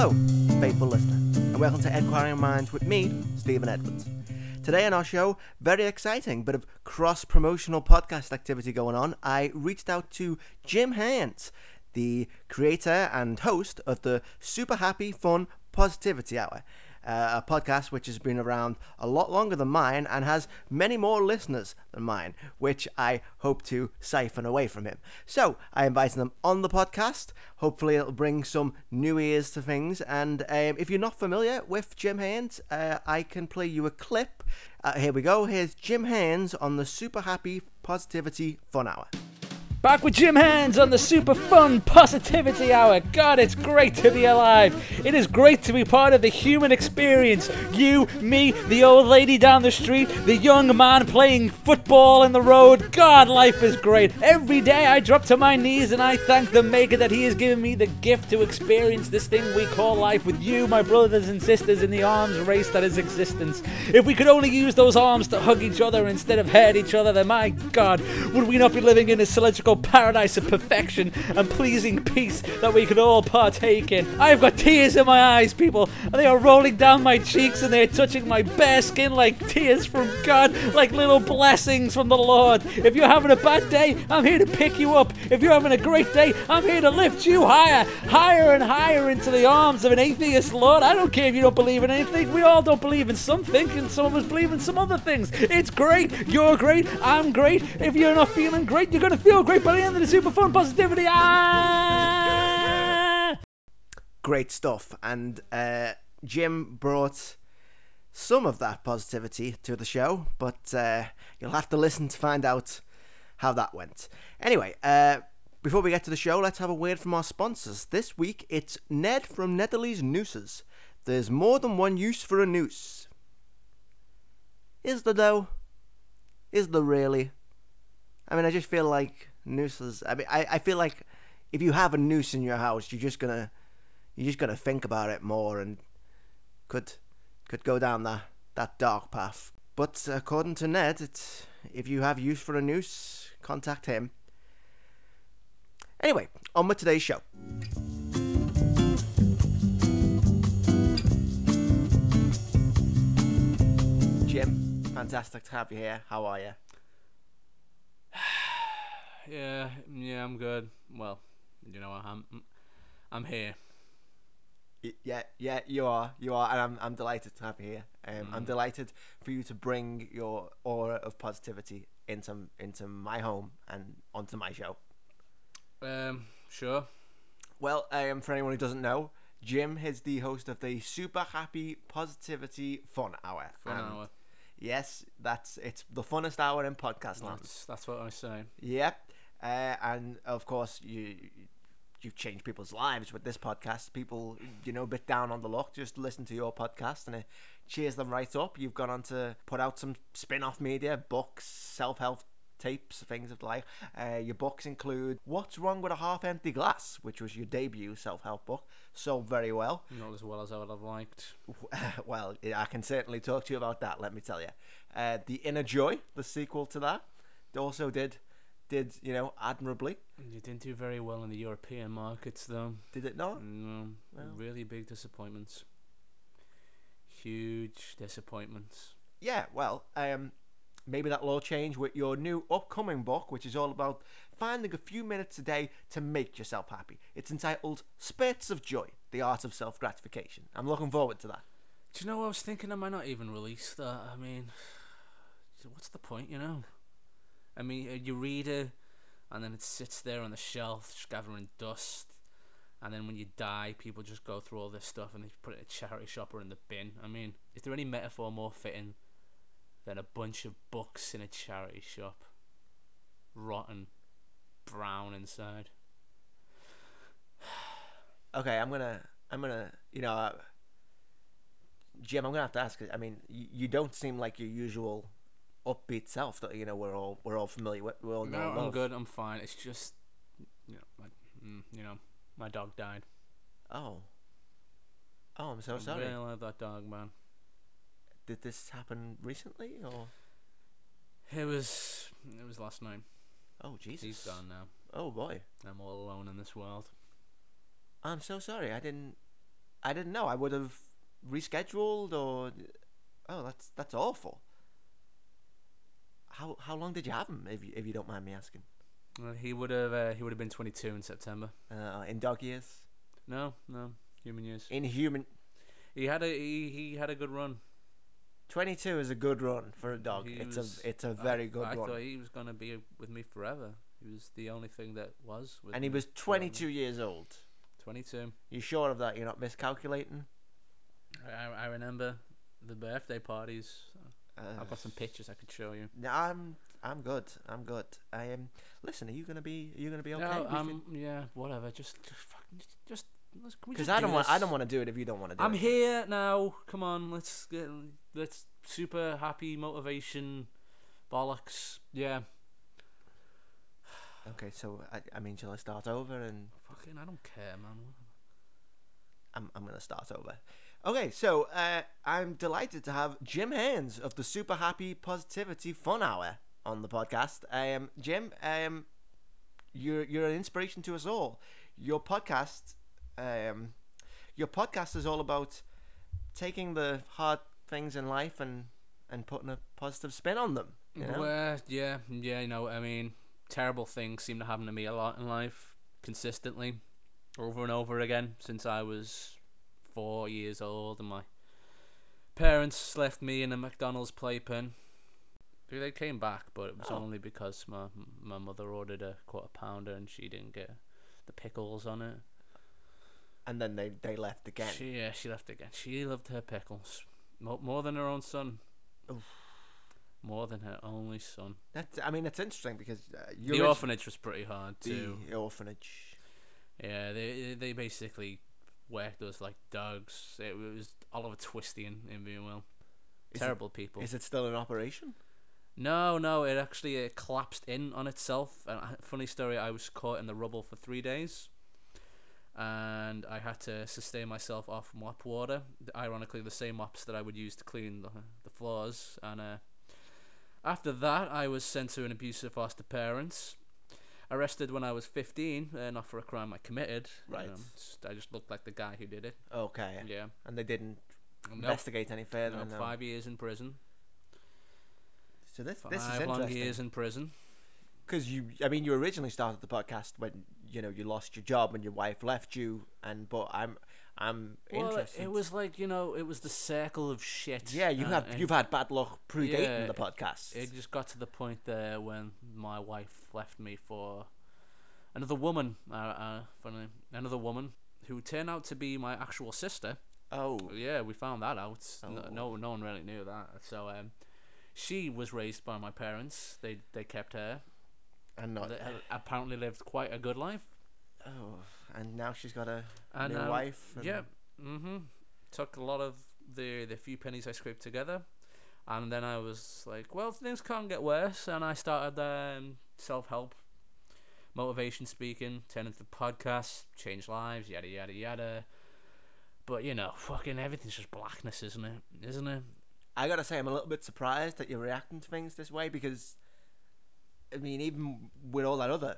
Hello, faithful listener, and welcome to Enquiring Minds with me, Stephen Edwards. Today on our show, very exciting bit of cross promotional podcast activity going on. I reached out to Jim Haynes, the creator and host of the Super Happy Fun Positivity Hour uh, a podcast which has been around a lot longer than mine and has many more listeners than mine, which I hope to siphon away from him. So I invited them on the podcast. Hopefully, it'll bring some new ears to things. And um, if you're not familiar with Jim Haynes, uh, I can play you a clip. Uh, here we go. Here's Jim Haynes on the Super Happy Positivity Fun Hour. Back with Jim Hands on the super fun Positivity Hour. God, it's great to be alive. It is great to be part of the human experience. You, me, the old lady down the street, the young man playing football in the road. God, life is great. Every day I drop to my knees and I thank the Maker that He has given me the gift to experience this thing we call life with you, my brothers and sisters, in the arms race that is existence. If we could only use those arms to hug each other instead of hurt each other, then my God, would we not be living in a paradise of perfection and pleasing peace that we can all partake in. I've got tears in my eyes, people, and they are rolling down my cheeks and they're touching my bare skin like tears from God, like little blessings from the Lord. If you're having a bad day, I'm here to pick you up. If you're having a great day, I'm here to lift you higher, higher and higher into the arms of an atheist Lord. I don't care if you don't believe in anything. We all don't believe in something, and some of us believe in some other things. It's great. You're great. I'm great. If you're not feeling great, you're going to feel great the the super fun positivity. Ah! Great stuff. And uh, Jim brought some of that positivity to the show, but uh, you'll have to listen to find out how that went. Anyway, uh, before we get to the show, let's have a word from our sponsors. This week, it's Ned from Netherly's Nooses. There's more than one use for a noose. Is there though? Is there really? I mean, I just feel like nooses. I mean, I, I feel like if you have a noose in your house, you're just gonna you're just gonna think about it more and could could go down that that dark path. But according to Ned, it's if you have use for a noose, contact him. Anyway, on with today's show. Jim, fantastic to have you here. How are you? Yeah, yeah, I'm good. Well, you know, I'm, I'm here. Yeah, yeah, you are, you are, and I'm, I'm delighted to have you here. Um, mm. I'm delighted for you to bring your aura of positivity into, into my home and onto my show. Um, sure. Well, um, for anyone who doesn't know, Jim is the host of the Super Happy Positivity Fun Hour. Fun Hour. Yes, that's it's the funnest hour in podcast land. That's, that's what I say. Yep. Uh, and of course, you you've changed people's lives with this podcast. People, you know, a bit down on the luck, just listen to your podcast and it cheers them right up. You've gone on to put out some spin off media, books, self help tapes, things of the like. Uh, your books include What's Wrong with a Half Empty Glass, which was your debut self help book. Sold very well. Not as well as I would have liked. well, I can certainly talk to you about that, let me tell you. Uh, the Inner Joy, the sequel to that, also did did you know admirably. You didn't do very well in the European markets, though. Did it not? No, well. really big disappointments. Huge disappointments. Yeah, well, um, maybe that'll all change with your new upcoming book, which is all about finding a few minutes a day to make yourself happy. It's entitled Spurts of Joy: The Art of Self Gratification. I'm looking forward to that. Do you know? I was thinking I might not even release that. I mean, what's the point? You know. I mean, uh, you read it, and then it sits there on the shelf, just gathering dust. And then when you die, people just go through all this stuff and they put it in a charity shop or in the bin. I mean, is there any metaphor more fitting than a bunch of books in a charity shop? Rotten, brown inside. okay, I'm gonna, I'm gonna, you know, uh, Jim, I'm gonna have to ask. I mean, you, you don't seem like your usual upbeat self that you know we're all we're all familiar with. We all know. No, I'm good. I'm fine. It's just you know, my, mm, you know, my dog died. Oh. Oh, I'm so I sorry. Really love that dog, man. Did this happen recently, or? It was. It was last night. Oh Jesus. He's gone now. Oh boy. I'm all alone in this world. I'm so sorry. I didn't. I didn't know. I would have rescheduled or. Oh, that's that's awful. How how long did you have him? If you, if you don't mind me asking. Well, he would have uh, he would have been 22 in September. Uh, in dog years, No, no, human years. in human, He had a he, he had a good run. twenty two is a good run for a dog. He it's was- a it's a very I, good I run. I thought he was gonna be with me forever. He was the only thing that was. With And he was forever. twenty two years old. 22. You sure of that? You're not miscalculating? I, I remember the birthday parties. Uh, I've got some pictures I could show you. No, I'm I'm good. I'm good. I am. Listen, are you gonna be? Are you gonna be okay? no, um, yeah, whatever. Just, just, fucking, just. can Because I do don't want. I don't want to do it if you don't want to do it. I'm here now. Come on, let's get let's super happy motivation, bollocks. Yeah, Okay, so I, I mean, shall I start over? And fucking, I don't care, man. I'm I'm gonna start over. Okay, so uh, I'm delighted to have Jim Haynes of the Super Happy Positivity Fun Hour on the podcast. Um, Jim, um, you're you're an inspiration to us all. Your podcast, um, your podcast is all about taking the hard things in life and and putting a positive spin on them. You know? Well, yeah, yeah. You know, I mean, terrible things seem to happen to me a lot in life, consistently, over and over again since I was four years old, and my parents left me in a McDonald's playpen. They came back, but it was Oh. only because my my mother ordered a quarter pounder and she didn't get the pickles on it. and then they they left again. She yeah, she left again. She loved her pickles more, more than her own son. Oof. More than her only son. That's I mean it's interesting because uh, The orphanage was pretty hard too. the orphanage. Yeah, they they basically worked us like dogs. It was all Oliver Twistian in in being well. Is it- Terrible people. Is it still in operation? No, no, it actually uh, collapsed in on itself. And uh, funny story, I was caught in the rubble for three days, and I had to sustain myself off mop water. Ironically, the same mops that I would use to clean the, the floors. And uh, after that, I was sent to an abusive foster parents. Arrested when I was 15, uh, not for a crime I committed. Right. just- I just looked like the guy who did it. Okay. Yeah. And they didn't No, investigate any further. no, no. five years in prison. So this Five this is long years in prison. Because you, I mean, you originally started the podcast when you know you lost your job and your wife left you, and but I'm I'm Well, interested. it was like you know, it was the circle of shit. yeah, you uh, have you've had bad luck predating Yeah, the podcast. It just got to the point there when my wife left me for another woman. Uh, uh, funny, another woman who turned out to be my actual sister. oh, Yeah, we found that out. No, Oh. no, no one really knew that. So, um, she was raised by my parents. They they kept her. And not had apparently lived quite a good life. oh, and now she's got a And new um, wife. And Yeah. Mm-hmm. Took a lot of the the few pennies I scraped together, and then I was like, well, things can't get worse, and I started um, self help, motivation speaking, turned into the podcast, change lives, yada yada yada. But you know, fucking everything's just blackness, isn't it? Isn't it? I gotta say, I'm a little bit surprised that you're reacting to things this way because, I mean, even with all that other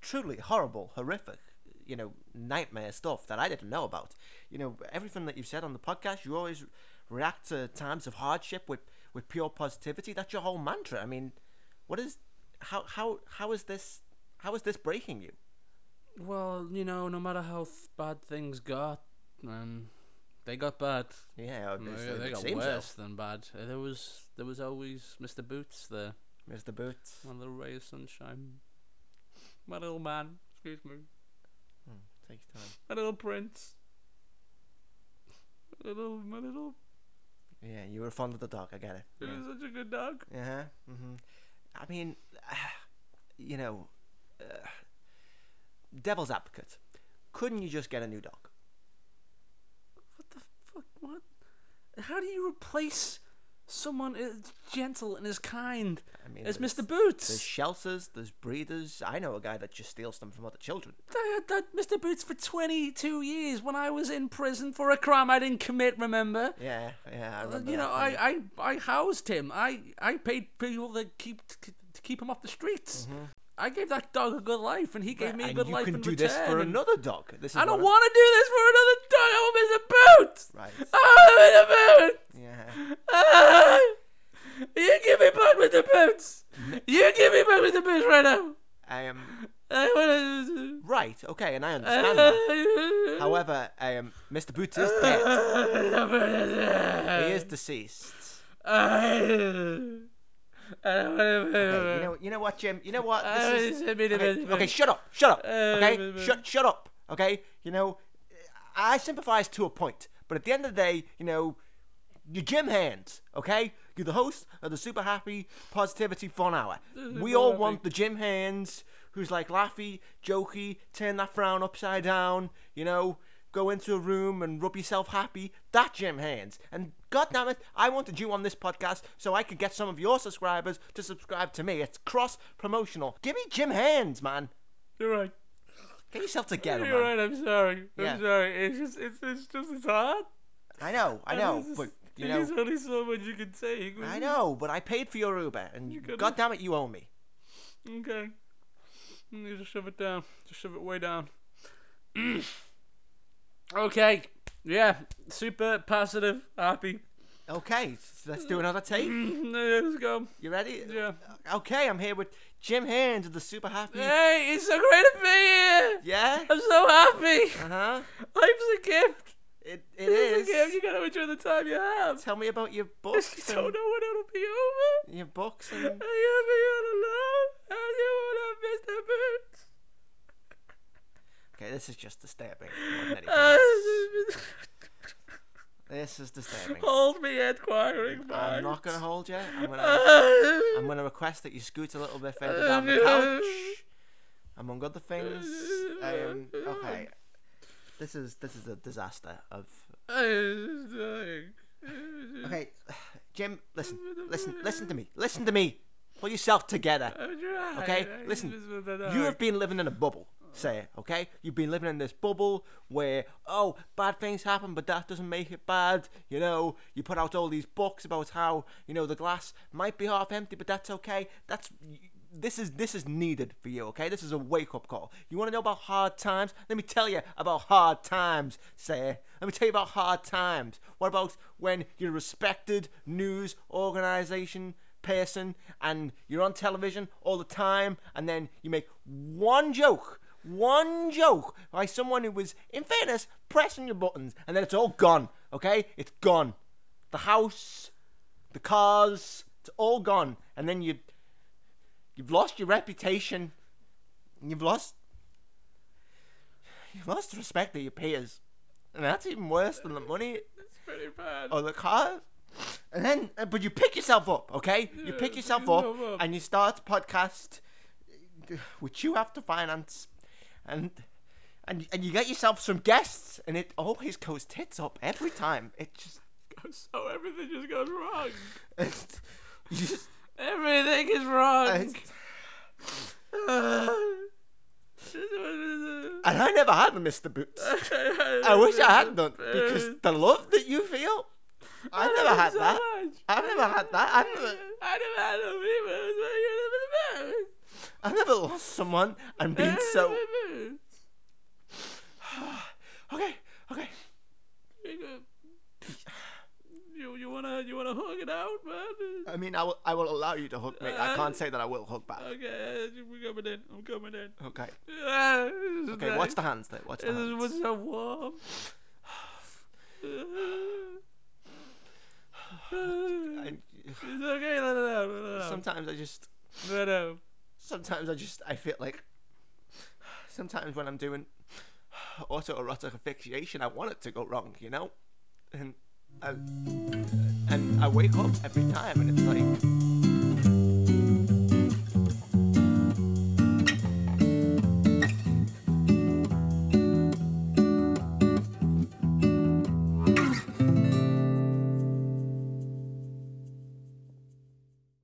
truly horrible, horrific, you know, nightmare stuff that I didn't know about, you know, everything that you've said on the podcast, you always react to times of hardship with with pure positivity. That's your whole mantra. I mean, what is how how how is this how is this breaking you? Well, you know, no matter how th- bad things got, and they got bad. Yeah, No, they it got seems so. worse than bad. Uh, There was there was always Mr. Boots there, Mr. Boots. my little ray of sunshine, my little man. Excuse me, Hmm, take your time. my little prince, my little my little. Yeah, you were fond of the dog. I get it. He Yeah. was such a good dog. Yeah. hmm I mean, you know, uh, devil's advocate. Couldn't you just get a new dog? What the fuck? What? How do you replace someone is gentle and is kind I mean, as there's- Mr. Boots? There's shelters, there's breeders. I know a guy that just steals them from other children. I had that Mr. Boots for 22 years when I was in prison for a crime I didn't commit, remember? Yeah, yeah, I Uh, remember. you know, I, I, I housed him. I, I paid people to keep to keep him off the streets. Mm-hmm. I gave that dog a good life, and he gave me a good life. and good you can in do this for another dog. This is I don't want to do this for another dog. I want Mr. Boots. Right. I want Mr. Boots. Yeah. Ah! You give me back Mr. Boots. You give me back Mr. Boots right now. I am I want to. And I understand that. However, um, Mr. Boots is dead. He is deceased. Okay, you know, you know what, Jim? You know what? This is, okay, okay, shut up, shut up. Okay, shut, shut up. Okay, you know, I sympathise to a point, but at the end of the day, you know, you're Jim Hands. Okay, you're the host of the Super Happy Positivity Fun Hour. We all want the Jim Hands who's like laughy, jokey, turn that frown upside down. You know, go into a room and rub yourself happy. That Jim Hands. And God damn it, I wanted you on this podcast so I could get some of your subscribers to subscribe to me. It's cross promotional. Give me Jim Hands, man. You're right. Get yourself together, You're man. right. I'm sorry. I'm sorry. It's just, it's, it's just, it's hard. I know, I know, There's but you know, There's only so much you can say. I know, but I paid for your Uber, and could've- God damn it, you owe me. Okay. You just shove it down. Just shove it way down. okay. Yeah. Super positive, happy. Okay, so let's do another take. Let's go. You ready? Yeah. Okay, I'm here with Jim Hands of the Super Happy. Hey, it's so great to be here. Yeah. I'm so happy. Uh huh. Life's a gift. It it Life's a gift. You gotta enjoy the time you have. Tell me about your You books. don't know when it'll be over. your books And and you'll be all alone. And you won't have Mr. Boots. okay, this is just disturbing. anything ah, else. This is disturbing. Hold me, inquiring mind. I'm not gonna hold you. I'm gonna ah. I'm gonna request that you scoot a little bit further ah, down the couch. Among other things. Um, okay. This is this is a disaster of Okay, Jim, listen, listen, listen to me, listen to me. Pull yourself together. Okay, listen. You have been living in a bubble, say, okay? You've been living in this bubble where, oh, bad things happen, but that doesn't make it bad. You know, you put out all these books about how, you know, the glass might be half empty, but that's okay. That's this is this is needed for you, okay? This is a wake up call. You want to know about hard times? Let me tell you about hard times, say. Let me tell you about hard times. What about when you're a respected news organization person and you're on television all the time and then you make one joke, one joke by someone who was, in fairness, pressing your buttons and then it's all gone, okay? It's gone. The house, the cars, it's all gone. And then you You've lost your reputation. You've lost. You've lost the respect of your peers. And that's even worse than the money It's pretty bad. or the cars. And then, uh, but you pick yourself up, okay? You pick yourself up and you start a podcast, uh, which you have to finance, and and and you get yourself some guests, and it always goes tits up every time. It just, goes So everything just goes wrong. you just, Everything is wrong. and I never had Mr. Boots. I wish I had done because the love that you feel, I never had that. I've never had that. I've never, I never had no people. So you never I've never lost someone and been so. Okay, okay. You you wanna you wanna hug it out, man? I mean, I will, I will allow you to hook me. I can't uh, say that I will hook back. Okay, uh, we're coming in. I'm coming in. Okay. Is Okay, watch the hands there. Watch the This hands. was so warm. I, It's okay, let it out, let it out. sometimes I just, Let it out. sometimes I just, I feel like, sometimes when I'm doing autoerotic asphyxiation, I want it to go wrong, you know, and I, and I wake up every time, and it's like,